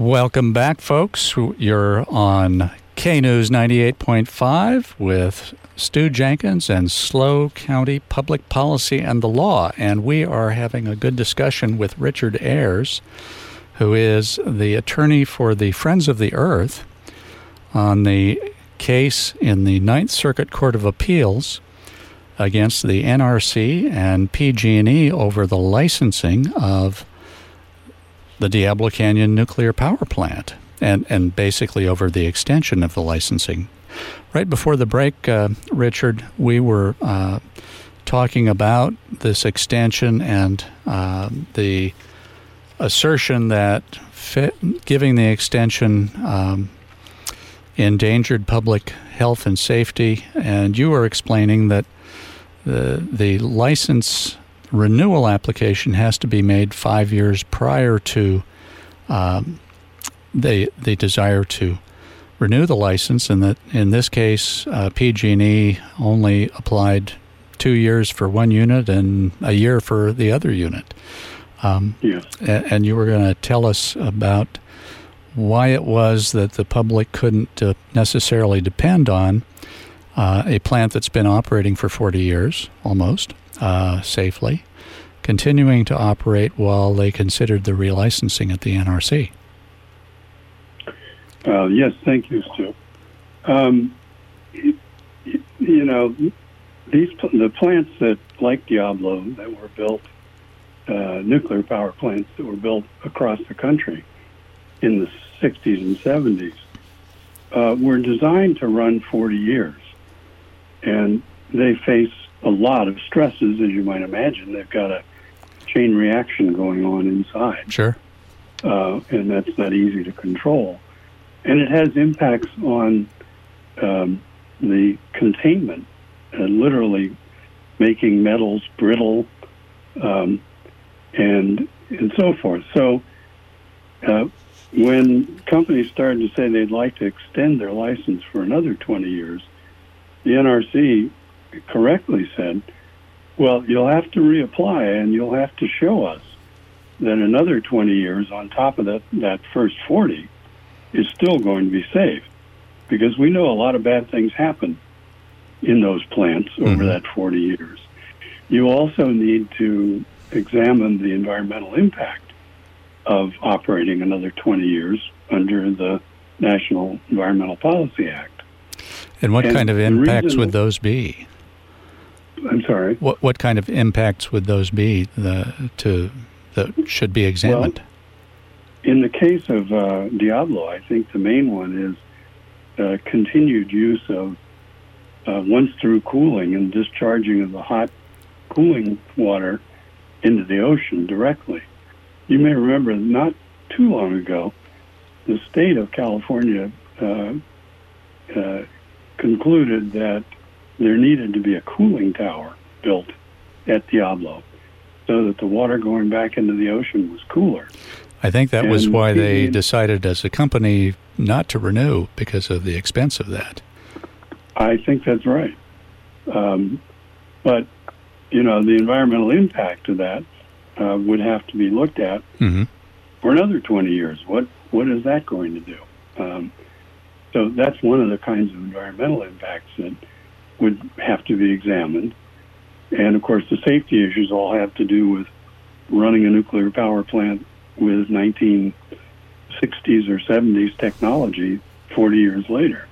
Welcome back, folks. You're on K News 98.5 with Stu Jenkins and SLO County Public Policy and the Law. And we are having a good discussion with Richard Ayers, who is the attorney for the Friends of the Earth on the case in the Ninth Circuit Court of Appeals against the NRC and PG&E over the licensing of the Diablo Canyon nuclear power plant and, and basically over the extension of the licensing. Right before the break, uh, Richard, we were uh, talking about this extension and uh, the assertion that fit, giving the extension um, endangered public health and safety. And you were explaining that the, the license renewal application has to be made five years prior to um, the the desire to renew the license, and that in this case, uh, PG&E only applied two years for one unit and a year for the other unit. Um, yes. And you were going to tell us about why it was that the public couldn't uh, necessarily depend on uh, a plant that's been operating for 40 years almost uh, safely, continuing to operate while they considered the relicensing at the NRC. Uh, yes, thank you, Stu. Um, you, know, these the plants that, like Diablo, that were built, uh, nuclear power plants that were built across the country in the 60s and 70s, uh, were designed to run 40 years. And they face a lot of stresses, as you might imagine. They've got a chain reaction going on inside. Sure. Uh, and that's not easy to control. And it has impacts on um, the containment, uh, literally making metals brittle um, and and so forth. So uh, when companies started to say they'd like to extend their license for another 20 years, the NRC correctly said, well, you'll have to reapply and you'll have to show us that another 20 years on top of that, that first 40 is still going to be safe. Because we know a lot of bad things happen in those plants over mm-hmm. that 40 years. You also need to examine the environmental impact of operating another 20 years under the National Environmental Policy Act. And what and kind of impacts would those be? I'm sorry. What what kind of impacts would those be the, to that should be examined? Well, in the case of uh, Diablo, I think the main one is uh, continued use of uh, once through cooling and discharging of the hot cooling water into the ocean directly. You may remember not too long ago, the state of California uh, uh, concluded that there needed to be a cooling tower built at Diablo so that the water going back into the ocean was cooler. I think that and was why they decided as a company not to renew because of the expense of that. I think that's right. Um, but, you know, the environmental impact of that uh, would have to be looked at mm-hmm. for another 20 years. What What is that going to do? Um, so that's one of the kinds of environmental impacts that would have to be examined. And of course, the safety issues all have to do with running a nuclear power plant with 1960s or 70s technology 40 years later.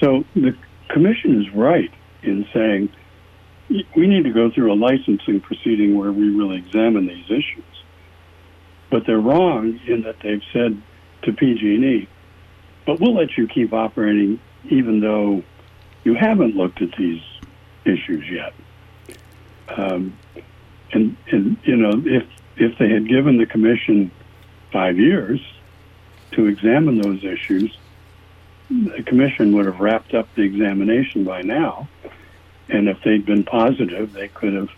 So the commission is right in saying we need to go through a licensing proceeding where we really examine these issues. But they're wrong in that they've said to PG&E, but we'll let you keep operating even though you haven't looked at these issues yet. Um, and, and, you know, if, if they had given the commission five years to examine those issues, the commission would have wrapped up the examination by now. And if they'd been positive, they could have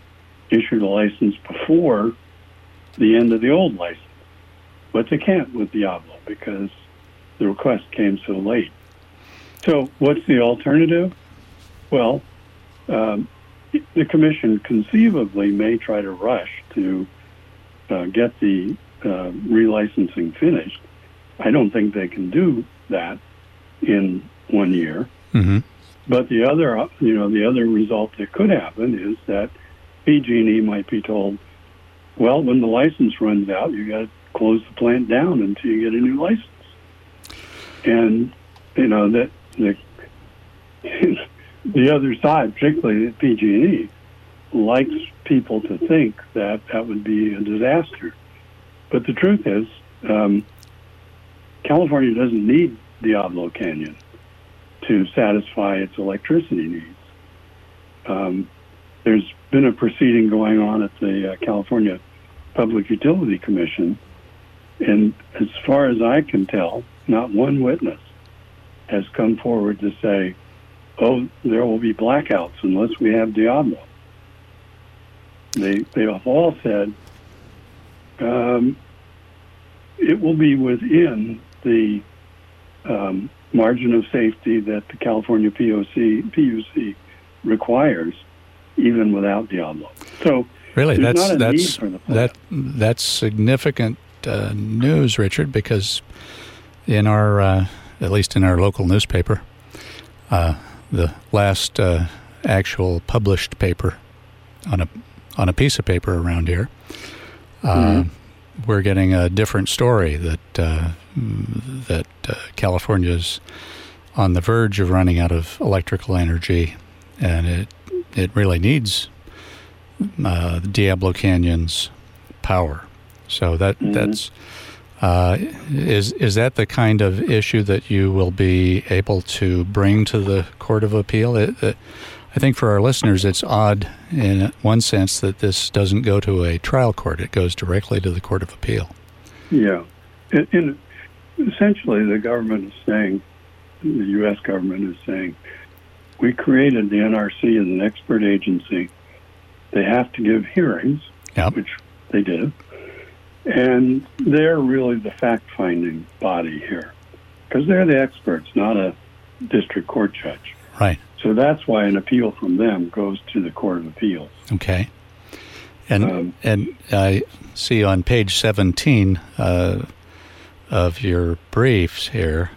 issued a license before the end of the old license. But they can't with Diablo because the request came so late. So, what's the alternative? Well, um, the commission conceivably may try to rush to uh, get the uh, relicensing finished I don't think they can do that in one year. Mm-hmm. But the other, you know, the other result that could happen is that PG&E might be told, well, when the license runs out, you got to close the plant down until you get a new license. And you know that the the other side, particularly PG&E, likes people to think that that would be a disaster. But the truth is, um, California doesn't need Diablo Canyon to satisfy its electricity needs. Um, there's been a proceeding going on at the uh, California Public Utility Commission, and as far as I can tell, not one witness has come forward to say, oh, there will be blackouts unless we have Diablo. They, they have all said um, it will be within the um, margin of safety that the California POC, PUC requires, even without Diablo. So really, that's that's that that's significant uh, news, Richard, because in our uh, at least in our local newspaper, uh, the last uh, actual published paper on a on a piece of paper around here, uh, mm-hmm. we're getting a different story that uh, that uh, California is on the verge of running out of electrical energy, and it it really needs uh, Diablo Canyon's power. So that mm-hmm. that's uh, is is that the kind of issue that you will be able to bring to the Court of Appeal? It, it, I think for our listeners, it's odd in one sense that this doesn't go to a trial court; it goes directly to the Court of Appeal. Yeah, in, in essentially, the government is saying, the U.S. government is saying, we created the NRC as an expert agency. They have to give hearings, yep. which they did and they're really the fact finding body here because they're the experts, not a district court judge. Right. So that's why an appeal from them goes to the Court of Appeals. Okay. And um, and I see on page 17 uh, of your briefs here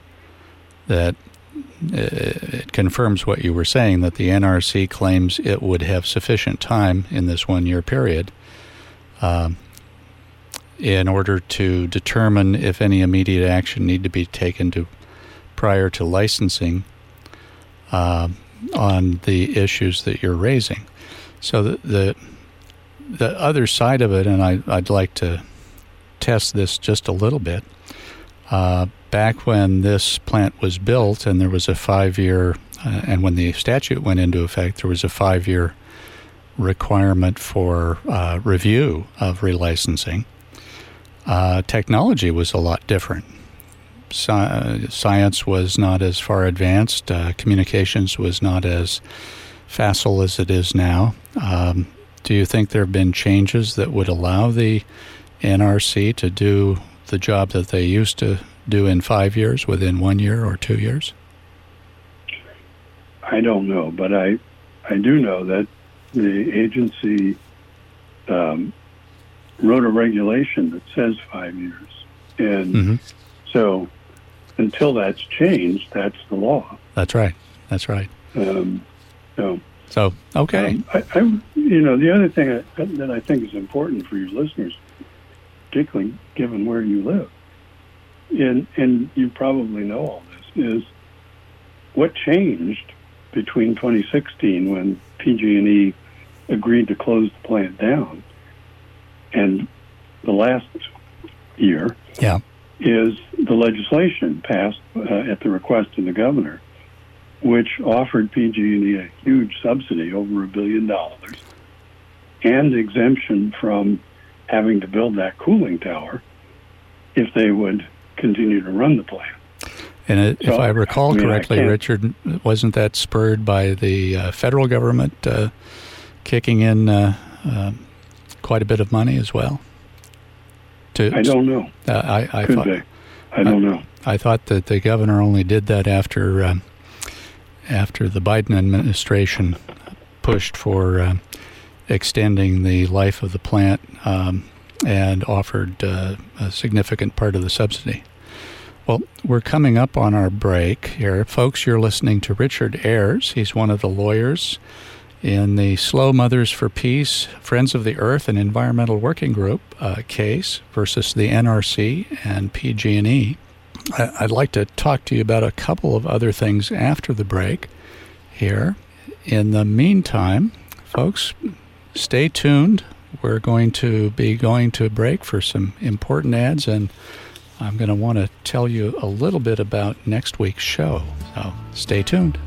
that uh, it confirms what you were saying that the NRC claims it would have sufficient time in this one year period um, in order to determine if any immediate action need to be taken to prior to licensing uh, on the issues that you're raising. So the, the, the other side of it, and I, would like to test this just a little bit. Uh, back when this plant was built, and there was a five-year, uh, and when the statute went into effect, there was a five-year requirement for uh, review of relicensing uh, technology was a lot different. Sci- science was not as far advanced, uh, communications was not as facile as it is now. Um, do you think there have been changes that would allow the NRC to do the job that they used to do in five years within one year or two years? I don't know, but I I do know that the agency um, wrote a regulation that says five years. And mm-hmm. so until that's changed, that's the law. That's right. That's right. Um, so, so okay. Um, I, I, you know, the other thing I, that I think is important for your listeners, particularly given where you live, and and you probably know all this, is what changed between 2016 when PG&E agreed to close the plant down and the last year yeah. is the legislation passed uh, at the request of the governor, which offered PG&E a huge subsidy, over a billion dollars, and exemption from having to build that cooling tower if they would continue to run the plant. And so, if I recall I mean, correctly, Richard, wasn't that spurred by the uh, federal government uh, kicking in uh, um, quite a bit of money as well? To, I don't know. Uh, I, I Could thought, they? I don't know. I thought that the governor only did that after um, after the Biden administration pushed for uh, extending the life of the plant um, and offered uh, a significant part of the subsidy. Well, we're coming up on our break here. Folks, you're listening to Richard Ayers. He's one of the lawyers in the SLO Mothers for Peace, Friends of the Earth, and Environmental Working Group uh, case versus the NRC and PG&E. I'd like to talk to you about a couple of other things after the break here. In the meantime, folks, stay tuned. We're going to be going to break for some important ads, and I'm going to want to tell you a little bit about next week's show. So stay tuned.